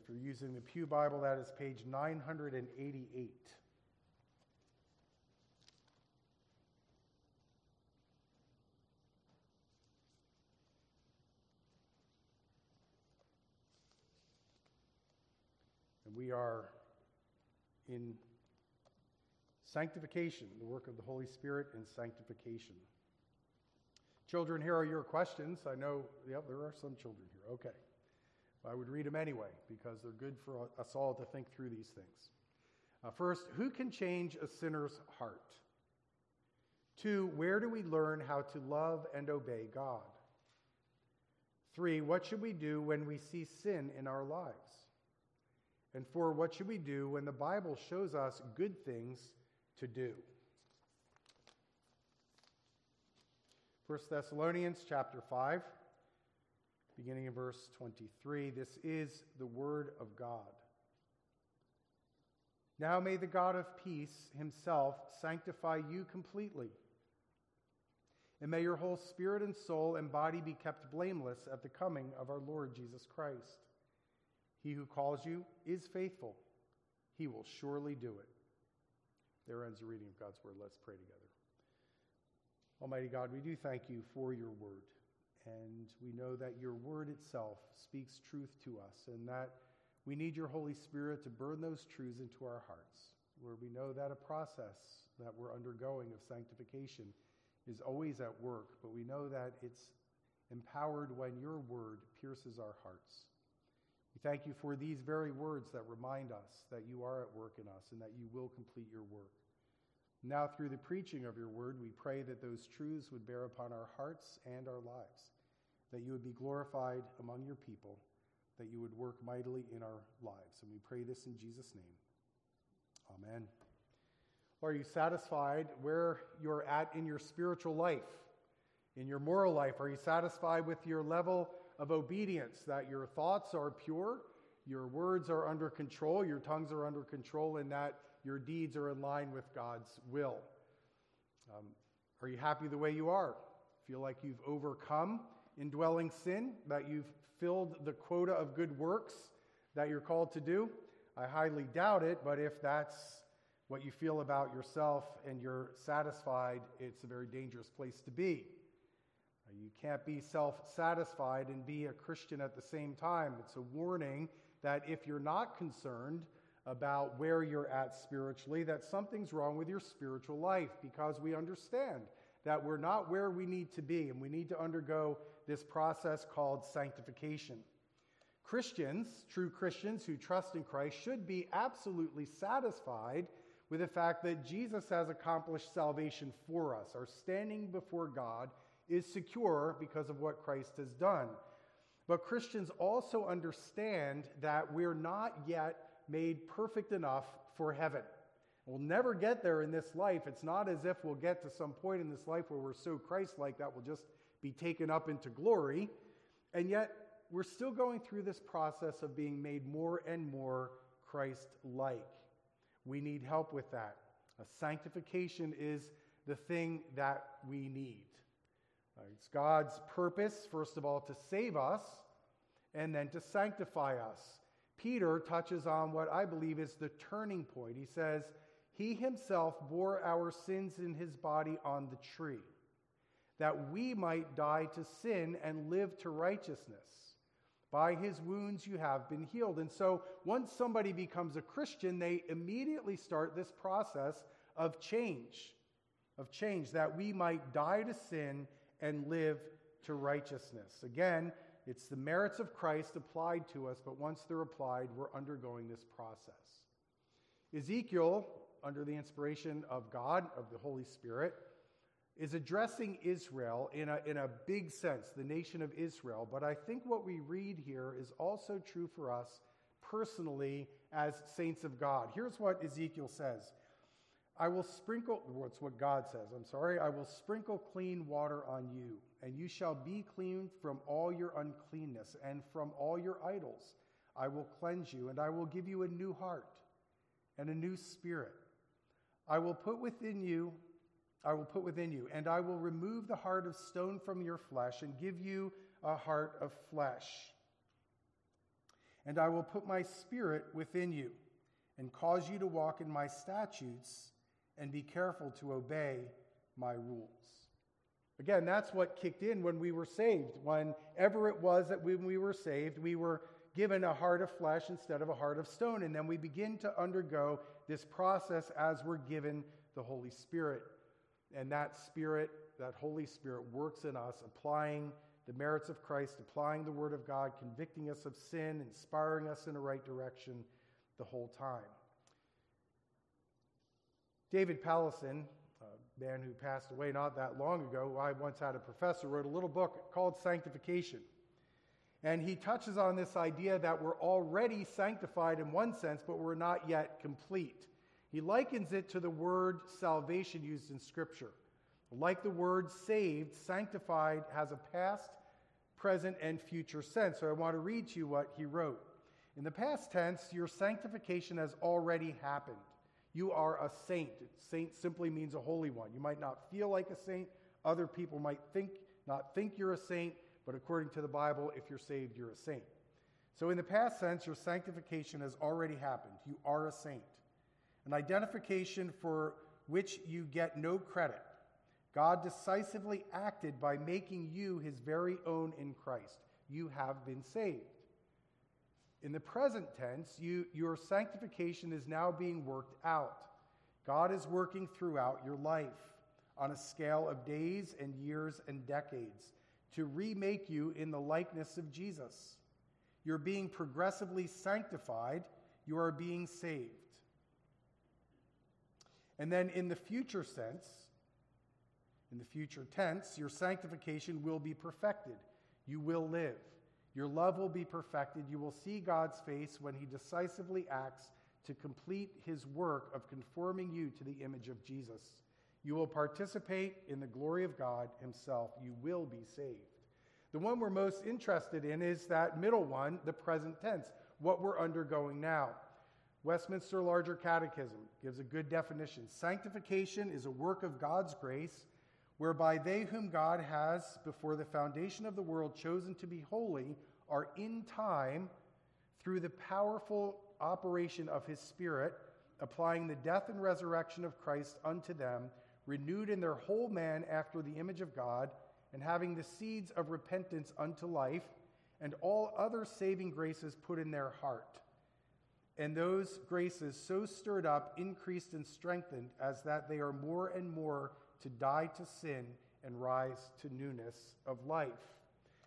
if you're using the Pew Bible, that is page 988. And we are in sanctification, the work of the Holy Spirit in sanctification. Children, here are your questions. I know, yep, there are some children here. Okay. I would read them anyway because they're good for us all to think through these things. Uh, first, who can change a sinner's heart? Two, where do we learn how to love and obey God? Three, what should we do when we see sin in our lives? And four, what should we do when the Bible shows us good things to do? 1 Thessalonians chapter 5 beginning in verse 23. This is the word of God. Now may the God of peace himself sanctify you completely. And may your whole spirit and soul and body be kept blameless at the coming of our Lord Jesus Christ. He who calls you is faithful. He will surely do it. There ends the reading of God's word. Let's pray together. Almighty God, we do thank you for your word. And we know that your word itself speaks truth to us and that we need your Holy Spirit to burn those truths into our hearts, where we know that a process that we're undergoing of sanctification is always at work, but we know that it's empowered when your word pierces our hearts. We thank you for these very words that remind us that you are at work in us and that you will complete your work. Now, through the preaching of your word, we pray that those truths would bear upon our hearts and our lives, that you would be glorified among your people, that you would work mightily in our lives. And we pray this in Jesus' name. Amen. Are you satisfied where you're at in your spiritual life, in your moral life? Are you satisfied with your level of obedience, that your thoughts are pure, your words are under control, your tongues are under control, and that your deeds are in line with God's will. Um, are you happy the way you are? Feel like you've overcome indwelling sin, that you've filled the quota of good works that you're called to do? I highly doubt it, but if that's what you feel about yourself and you're satisfied, it's a very dangerous place to be. You can't be self satisfied and be a Christian at the same time. It's a warning that if you're not concerned about where you're at spiritually, that something's wrong with your spiritual life because we understand that we're not where we need to be and we need to undergo this process called sanctification. Christians, true Christians who trust in Christ, should be absolutely satisfied with the fact that Jesus has accomplished salvation for us. Our standing before God is secure because of what Christ has done. But Christians also understand that we're not yet made perfect enough for heaven. We'll never get there in this life. It's not as if we'll get to some point in this life where we're so Christ like that we'll just be taken up into glory. And yet, we're still going through this process of being made more and more Christ like. We need help with that. A sanctification is the thing that we need. Uh, it's God's purpose, first of all, to save us and then to sanctify us. Peter touches on what I believe is the turning point. He says, He himself bore our sins in his body on the tree, that we might die to sin and live to righteousness. By his wounds you have been healed. And so once somebody becomes a Christian, they immediately start this process of change, of change, that we might die to sin and live to righteousness. Again, it's the merits of Christ applied to us, but once they're applied, we're undergoing this process. Ezekiel, under the inspiration of God, of the Holy Spirit, is addressing Israel in a, in a big sense, the nation of Israel. But I think what we read here is also true for us personally as saints of God. Here's what Ezekiel says I will sprinkle, what's what God says, I'm sorry, I will sprinkle clean water on you, and you shall be clean from all your uncleanness and from all your idols. I will cleanse you, and I will give you a new heart and a new spirit. I will put within you, I will put within you, and I will remove the heart of stone from your flesh and give you a heart of flesh. And I will put my spirit within you and cause you to walk in my statutes and be careful to obey my rules. Again, that's what kicked in when we were saved. Whenever it was that when we were saved, we were given a heart of flesh instead of a heart of stone. And then we begin to undergo this process as we're given the Holy Spirit. And that Spirit, that Holy Spirit, works in us, applying the merits of Christ, applying the Word of God, convicting us of sin, inspiring us in the right direction the whole time. David Powlison, a man who passed away not that long ago, I once had a professor, wrote a little book called Sanctification. And he touches on this idea that we're already sanctified in one sense, but we're not yet complete. He likens it to the word salvation used in Scripture. Like the word saved, sanctified has a past, present, and future sense. So I want to read to you what he wrote. In the past tense, your sanctification has already happened. You are a saint. Saint simply means a holy one. You might not feel like a saint. Other people might think not think you're a saint, but according to the Bible, if you're saved, you're a saint. So in the past sense, your sanctification has already happened. You are a saint. An identification for which you get no credit. God decisively acted by making you his very own in Christ. You have been saved. In the present tense, you, your sanctification is now being worked out. God is working throughout your life on a scale of days and years and decades to remake you in the likeness of Jesus. You're being progressively sanctified, you are being saved. And then in the future sense, in the future tense, your sanctification will be perfected. You will live. Your love will be perfected. You will see God's face when He decisively acts to complete His work of conforming you to the image of Jesus. You will participate in the glory of God Himself. You will be saved. The one we're most interested in is that middle one, the present tense, what we're undergoing now. Westminster Larger Catechism gives a good definition. Sanctification is a work of God's grace whereby they whom God has before the foundation of the world chosen to be holy are in time through the powerful operation of his Spirit, applying the death and resurrection of Christ unto them, renewed in their whole man after the image of God, and having the seeds of repentance unto life, and all other saving graces put in their heart. And those graces so stirred up, increased, and strengthened, as that they are more and more to die to sin and rise to newness of life.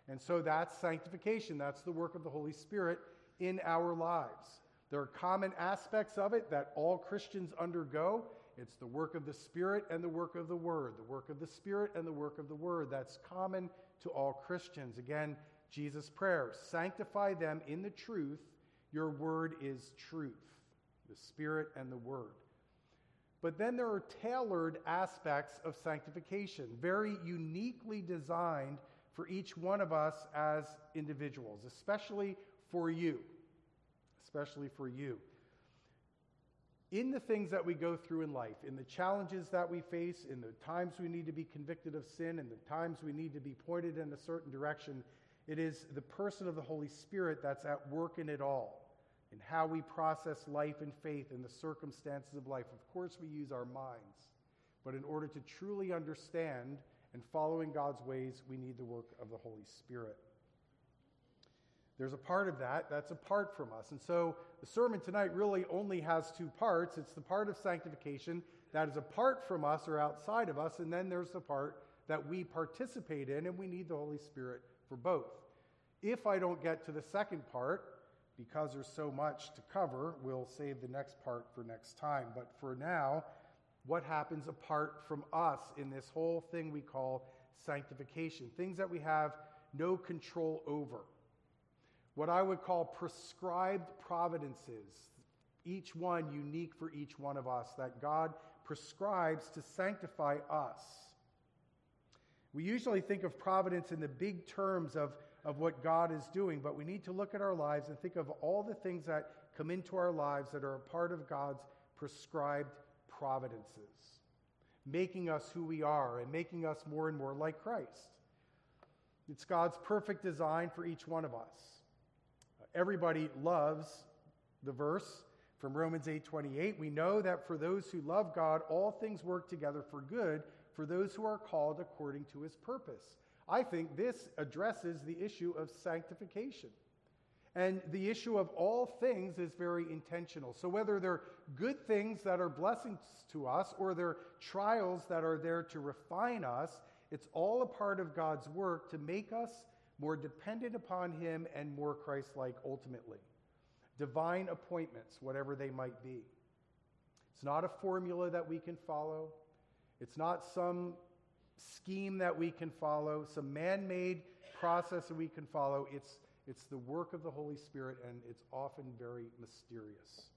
And so that's sanctification. That's the work of the Holy Spirit in our lives. There are common aspects of it that all Christians undergo. It's the work of the Spirit and the work of the Word, the work of the Spirit and the work of the Word. That's common to all Christians. Again, Jesus' prayer sanctify them in the truth. Your word is truth, the Spirit and the Word. But then there are tailored aspects of sanctification, very uniquely designed for each one of us as individuals, especially for you. Especially for you. In the things that we go through in life, in the challenges that we face, in the times we need to be convicted of sin, in the times we need to be pointed in a certain direction, it is the person of the Holy Spirit that's at work in it all in how we process life and faith in the circumstances of life. Of course, we use our minds, but in order to truly understand and following God's ways, we need the work of the Holy Spirit. There's a part of that that's apart from us. And so the sermon tonight really only has two parts it's the part of sanctification that is apart from us or outside of us, and then there's the part that we participate in, and we need the Holy Spirit for both. If I don't get to the second part, because there's so much to cover, we'll save the next part for next time. But for now, what happens apart from us in this whole thing we call sanctification? Things that we have no control over. What I would call prescribed providences, each one unique for each one of us, that God prescribes to sanctify us. We usually think of providence in the big terms of of what God is doing, but we need to look at our lives and think of all the things that come into our lives that are a part of God's prescribed providences, making us who we are and making us more and more like Christ. It's God's perfect design for each one of us. everybody loves the verse from Romans 8:28. We know that for those who love God, all things work together for good for those who are called according to his purpose. I think this addresses the issue of sanctification. And the issue of all things is very intentional. So, whether they're good things that are blessings to us or they're trials that are there to refine us, it's all a part of God's work to make us more dependent upon Him and more Christ like ultimately. Divine appointments, whatever they might be. It's not a formula that we can follow, it's not some scheme that we can follow, some man made process that we can follow. It's, it's the work of the Holy Spirit, and it's often very mysterious.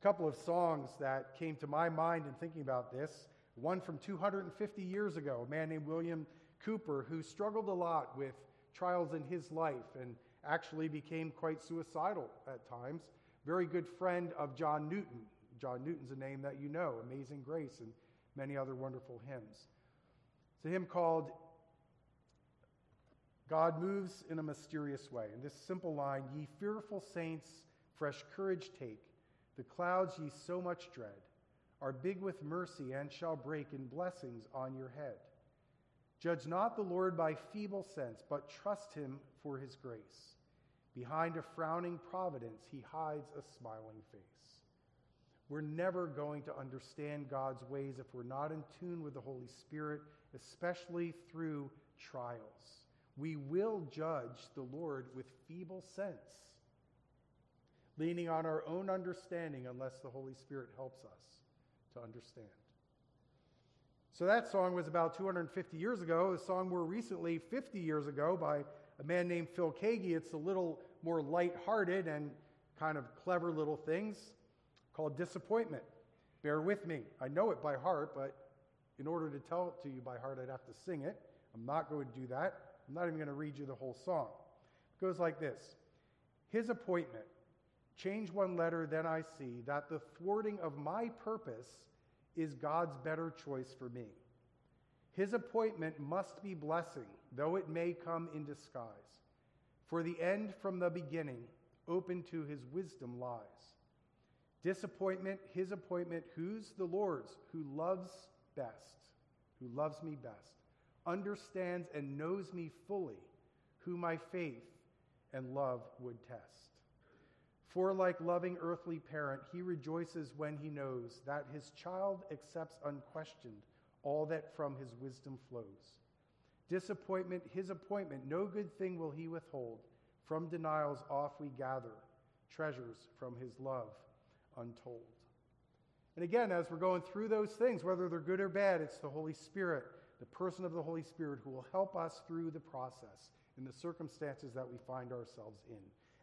A couple of songs that came to my mind in thinking about this. One from 250 years ago, a man named William Cowper, who struggled a lot with trials in his life and actually became quite suicidal at times. Very good friend of John Newton. John Newton's a name that you know, Amazing Grace, and many other wonderful hymns. It's a hymn called God Moves in a Mysterious Way. In this simple line Ye fearful saints, fresh courage take. The clouds ye so much dread are big with mercy and shall break in blessings on your head. Judge not the Lord by feeble sense, but trust him for his grace. Behind a frowning providence, he hides a smiling face. We're never going to understand God's ways if we're not in tune with the Holy Spirit especially through trials. We will judge the Lord with feeble sense, leaning on our own understanding unless the Holy Spirit helps us to understand. So that song was about 250 years ago. A song more recently, 50 years ago, by a man named Phil Keaggy. It's a little more light-hearted and kind of clever little things called Disappointment. Bear with me. I know it by heart, but in order to tell it to you by heart, I'd have to sing it. I'm not going to do that. I'm not even going to read you the whole song. It goes like this His appointment, change one letter, then I see that the thwarting of my purpose is God's better choice for me. His appointment must be blessing, though it may come in disguise. For the end from the beginning, open to his wisdom lies. Disappointment, his appointment, who's the Lord's, who loves best, who loves me best, understands and knows me fully, who my faith and love would test. For, like loving earthly parent, he rejoices when he knows that his child accepts unquestioned all that from his wisdom flows. Disappointment, his appointment, no good thing will he withhold. From denials off we gather treasures from his love untold. And again, as we're going through those things, whether they're good or bad, it's the Holy Spirit, the person of the Holy Spirit, who will help us through the process in the circumstances that we find ourselves in.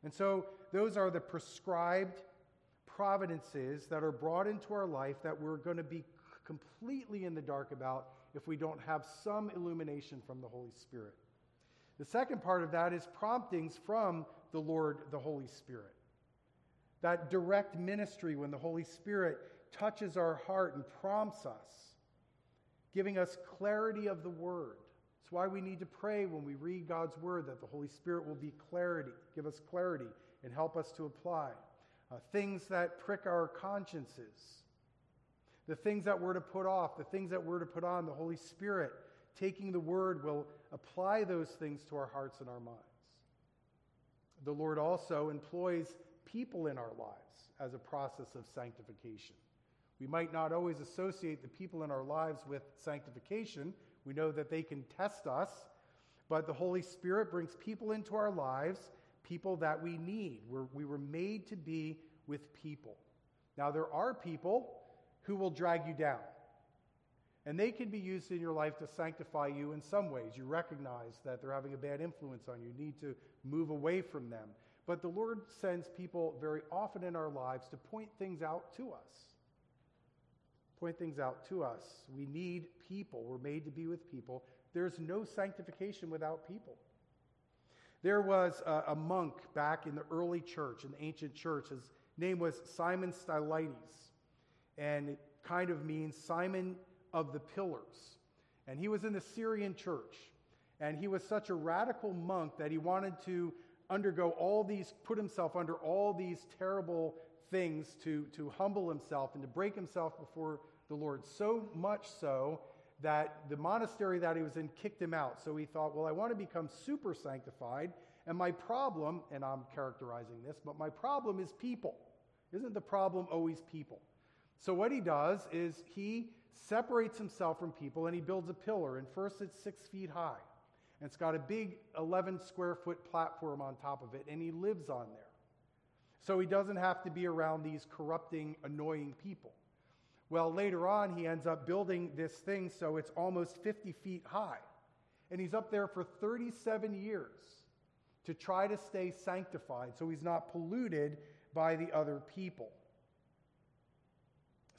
And so, those are the prescribed providences that are brought into our life that we're going to be completely in the dark about if we don't have some illumination from the Holy Spirit. The second part of that is promptings from the Lord, the Holy Spirit. That direct ministry when the Holy Spirit touches our heart and prompts us, giving us clarity of the word. It's why we need to pray when we read God's word that the Holy Spirit will be clarity, give us clarity, and help us to apply. Uh, things that prick our consciences, the things that we're to put off, the things that we're to put on, the Holy Spirit, taking the word, will apply those things to our hearts and our minds. The Lord also employs people in our lives as a process of sanctification. We might not always associate the people in our lives with sanctification. We know that they can test us, but the Holy Spirit brings people into our lives, people that we need. We're, we were made to be with people. Now, there are people who will drag you down, and they can be used in your life to sanctify you in some ways. You recognize that they're having a bad influence on you, you need to move away from them. But the Lord sends people very often in our lives to point things out to us point things out to us. We need people. We're made to be with people. There's no sanctification without people. There was a, a monk back in the early church, in the ancient church. His name was Simon Stylites, and it kind of means Simon of the Pillars. And he was in the Syrian church. And he was such a radical monk that he wanted to undergo all these, put himself under all these terrible things to, to humble himself and to break himself before the Lord. So much so that the monastery that he was in kicked him out. So he thought, well, I want to become super sanctified. And my problem, and I'm characterizing this, but my problem is people. Isn't the problem always people? So what he does is he separates himself from people and he builds a pillar. And first it's six feet high. And it's got a big 11 square foot platform on top of it, and he lives on there. So he doesn't have to be around these corrupting, annoying people. Well, later on, he ends up building this thing so it's almost 50 feet high. And he's up there for 37 years to try to stay sanctified so he's not polluted by the other people.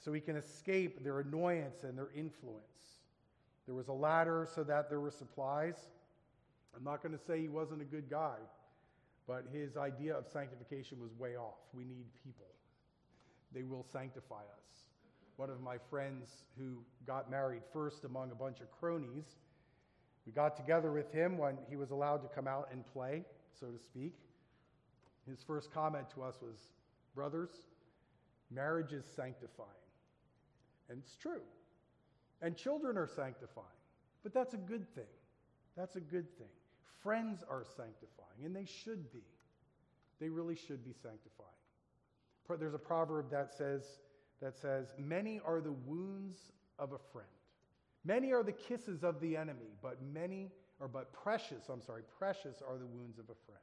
So he can escape their annoyance and their influence. There was a ladder so that there were supplies. I'm not going to say he wasn't a good guy, but his idea of sanctification was way off. We need people, they will sanctify us. One of my friends who got married first among a bunch of cronies, we got together with him when he was allowed to come out and play, so to speak. His first comment to us was, Brothers, marriage is sanctifying. And it's true. And children are sanctifying. But that's a good thing. That's a good thing. Friends are sanctifying, and they should be. They really should be sanctifying. There's a proverb that says, that says, Many are the wounds of a friend. Many are the kisses of the enemy, but many, or but precious, I'm sorry, precious are the wounds of a friend.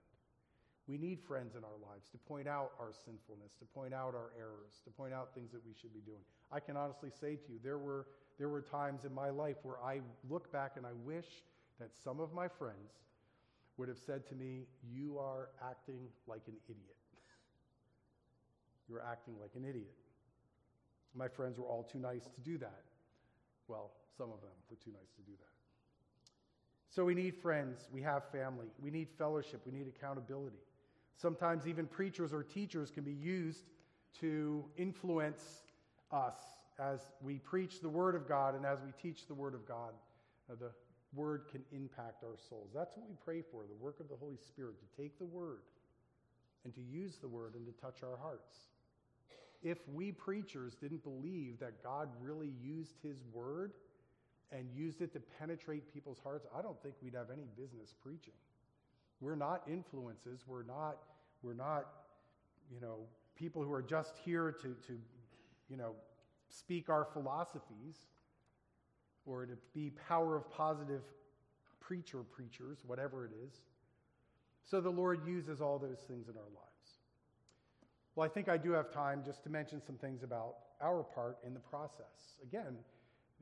We need friends in our lives to point out our sinfulness, to point out our errors, to point out things that we should be doing. I can honestly say to you, there were, there were times in my life where I look back and I wish that some of my friends would have said to me, You are acting like an idiot. You're acting like an idiot. My friends were all too nice to do that. Well, some of them were too nice to do that. So we need friends, we have family, we need fellowship, we need accountability. Sometimes even preachers or teachers can be used to influence us as we preach the Word of God and as we teach the Word of God. Uh, the word can impact our souls. That's what we pray for the work of the Holy Spirit to take the word and to use the word and to touch our hearts. If we preachers didn't believe that God really used his word and used it to penetrate people's hearts, I don't think we'd have any business preaching. We're not influences. We're not, we're not, you know, people who are just here to, to you know, speak our philosophies or to be power of positive preacher preachers, whatever it is. So the Lord uses all those things in our lives. Well, I think I do have time just to mention some things about our part in the process. Again,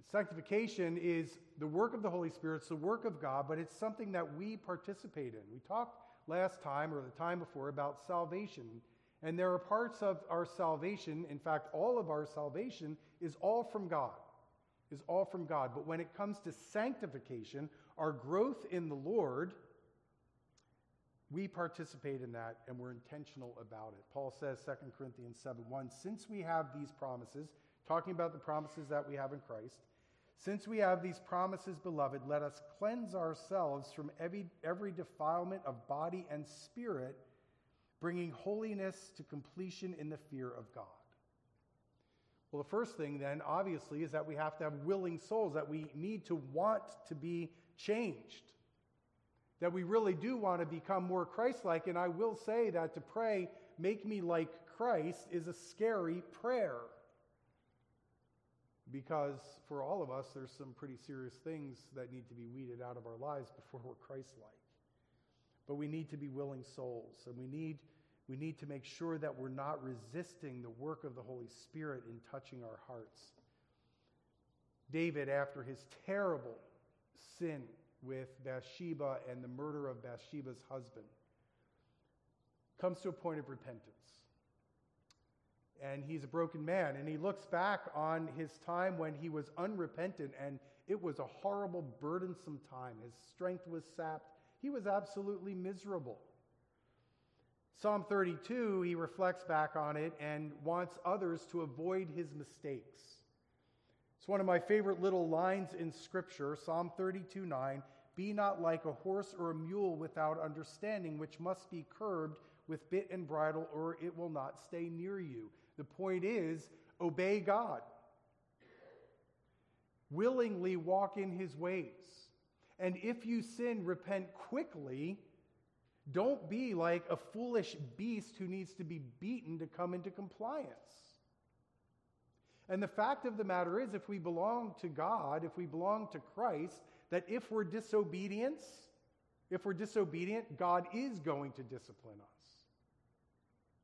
sanctification is the work of the Holy Spirit, it's the work of God, but it's something that we participate in. We talked last time or the time before about salvation. And there are parts of our salvation, in fact, all of our salvation is all from God is all from God. But when it comes to sanctification, our growth in the Lord, we participate in that and we're intentional about it. Paul says, 2 Corinthians 7 1, since we have these promises, talking about the promises that we have in Christ, since we have these promises, beloved, let us cleanse ourselves from every, every defilement of body and spirit, bringing holiness to completion in the fear of God. Well, the first thing then, obviously, is that we have to have willing souls, that we need to want to be changed, that we really do want to become more Christ like. And I will say that to pray, make me like Christ, is a scary prayer. Because for all of us, there's some pretty serious things that need to be weeded out of our lives before we're Christ like. But we need to be willing souls, and we need we need to make sure that we're not resisting the work of the Holy Spirit in touching our hearts. David, after his terrible sin with Bathsheba and the murder of Bathsheba's husband, comes to a point of repentance. And he's a broken man, and he looks back on his time when he was unrepentant, and it was a horrible, burdensome time. His strength was sapped. He was absolutely miserable. Psalm 32, he reflects back on it and wants others to avoid his mistakes. It's one of my favorite little lines in Scripture, Psalm 32 9. Be not like a horse or a mule without understanding, which must be curbed with bit and bridle, or it will not stay near you. The point is, obey God. Willingly walk in his ways. And if you sin, repent quickly. Don't be like a foolish beast who needs to be beaten to come into compliance. And the fact of the matter is, if we belong to God, if we belong to Christ, that if we're disobedient, if we're disobedient, God is going to discipline us.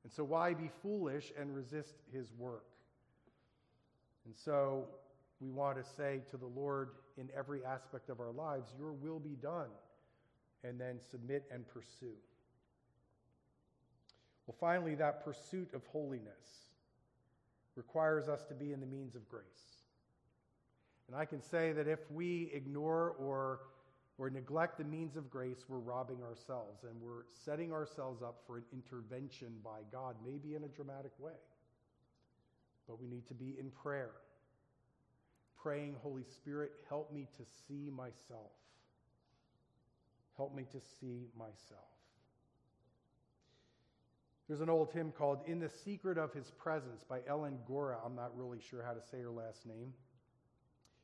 And so, why be foolish and resist his work? And so, we want to say to the Lord in every aspect of our lives, Your will be done, and then submit and pursue. Well, finally, that pursuit of holiness requires us to be in the means of grace. And I can say that if we ignore or, or neglect the means of grace, we're robbing ourselves and we're setting ourselves up for an intervention by God, maybe in a dramatic way. But we need to be in prayer, praying, Holy Spirit, help me to see myself. Help me to see myself. There's an old hymn called In the Secret of His Presence by Ellen Goreh. I'm not really sure how to say her last name.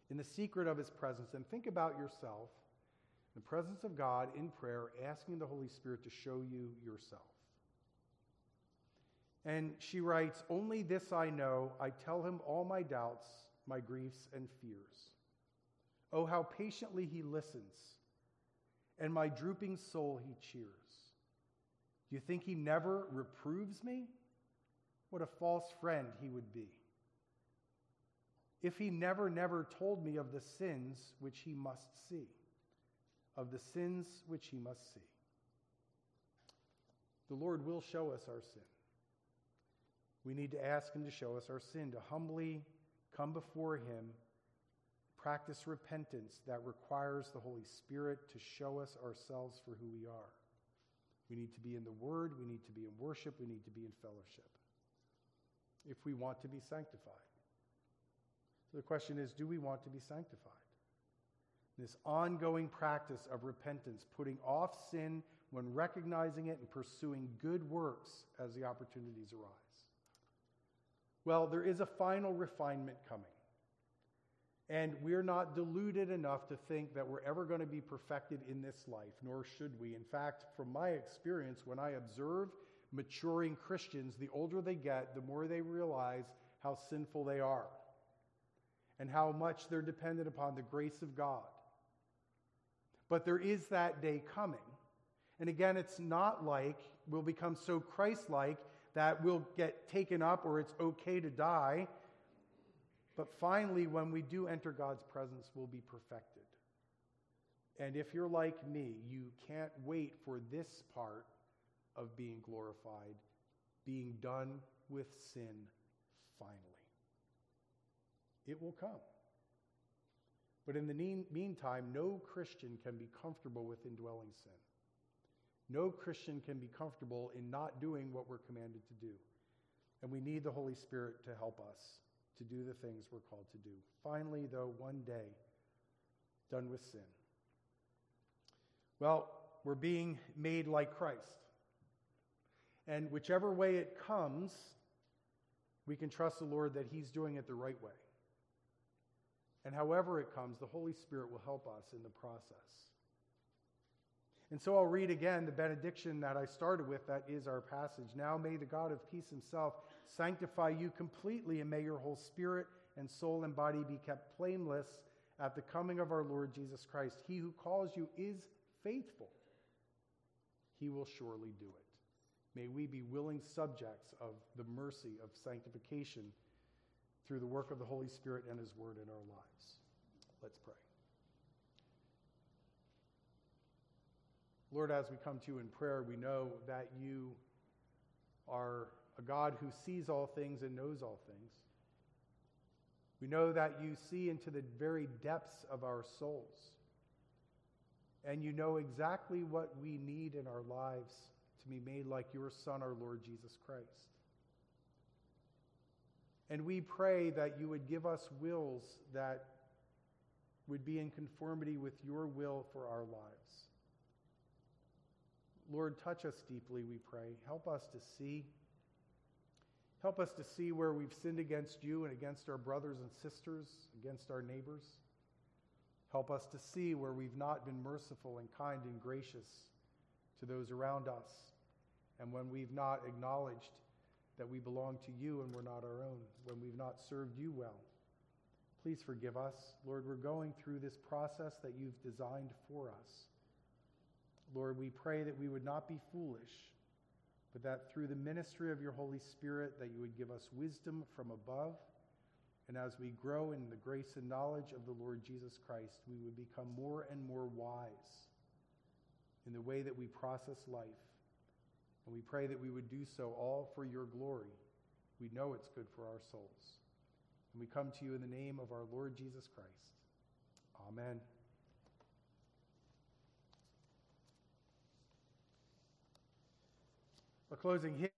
In the secret of His presence. And think about yourself, the presence of God in prayer, asking the Holy Spirit to show you yourself. And she writes, Only this I know, I tell him all my doubts, my griefs, and fears. Oh, how patiently he listens, and my drooping soul he cheers. You think he never reproves me? What a false friend he would be. If he never, never told me of the sins which he must see, of the sins which he must see. The Lord will show us our sin. We need to ask him to show us our sin, to humbly come before him, practice repentance that requires the Holy Spirit to show us ourselves for who we are. We need to be in the Word. We need to be in worship. We need to be in fellowship if we want to be sanctified. So the question is do we want to be sanctified? This ongoing practice of repentance, putting off sin when recognizing it and pursuing good works as the opportunities arise. Well, there is a final refinement coming. And we're not deluded enough to think that we're ever going to be perfected in this life, nor should we. In fact, from my experience, when I observe maturing Christians, the older they get, the more they realize how sinful they are and how much they're dependent upon the grace of God. But there is that day coming. And again, it's not like we'll become so Christ like that we'll get taken up or it's okay to die but finally, when we do enter God's presence, we'll be perfected. And if you're like me, you can't wait for this part of being glorified, being done with sin finally. It will come. But in the meantime, no Christian can be comfortable with indwelling sin. No Christian can be comfortable in not doing what we're commanded to do. And we need the Holy Spirit to help us to do the things we're called to do. Finally, though, one day, done with sin. Well, we're being made like Christ. And whichever way it comes, we can trust the Lord that He's doing it the right way. And however it comes, the Holy Spirit will help us in the process. And so I'll read again the benediction that I started with, that is our passage. Now may the God of peace himself sanctify you completely, and may your whole spirit and soul and body be kept blameless at the coming of our Lord Jesus Christ. He who calls you is faithful, he will surely do it. May we be willing subjects of the mercy of sanctification through the work of the Holy Spirit and his word in our lives. Let's pray. Lord, as we come to you in prayer, we know that you are a God who sees all things and knows all things. We know that you see into the very depths of our souls. And you know exactly what we need in our lives to be made like your Son, our Lord Jesus Christ. And we pray that you would give us wills that would be in conformity with your will for our lives. Lord, touch us deeply, we pray. Help us to see. Help us to see where we've sinned against you and against our brothers and sisters, against our neighbors. Help us to see where we've not been merciful and kind and gracious to those around us, and when we've not acknowledged that we belong to you and we're not our own, when we've not served you well. Please forgive us. Lord, we're going through this process that you've designed for us. Lord, we pray that we would not be foolish, but that through the ministry of your Holy Spirit that you would give us wisdom from above. And as we grow in the grace and knowledge of the Lord Jesus Christ, we would become more and more wise in the way that we process life. And we pray that we would do so all for your glory. We know it's good for our souls. And we come to you in the name of our Lord Jesus Christ. Amen. A closing hymn.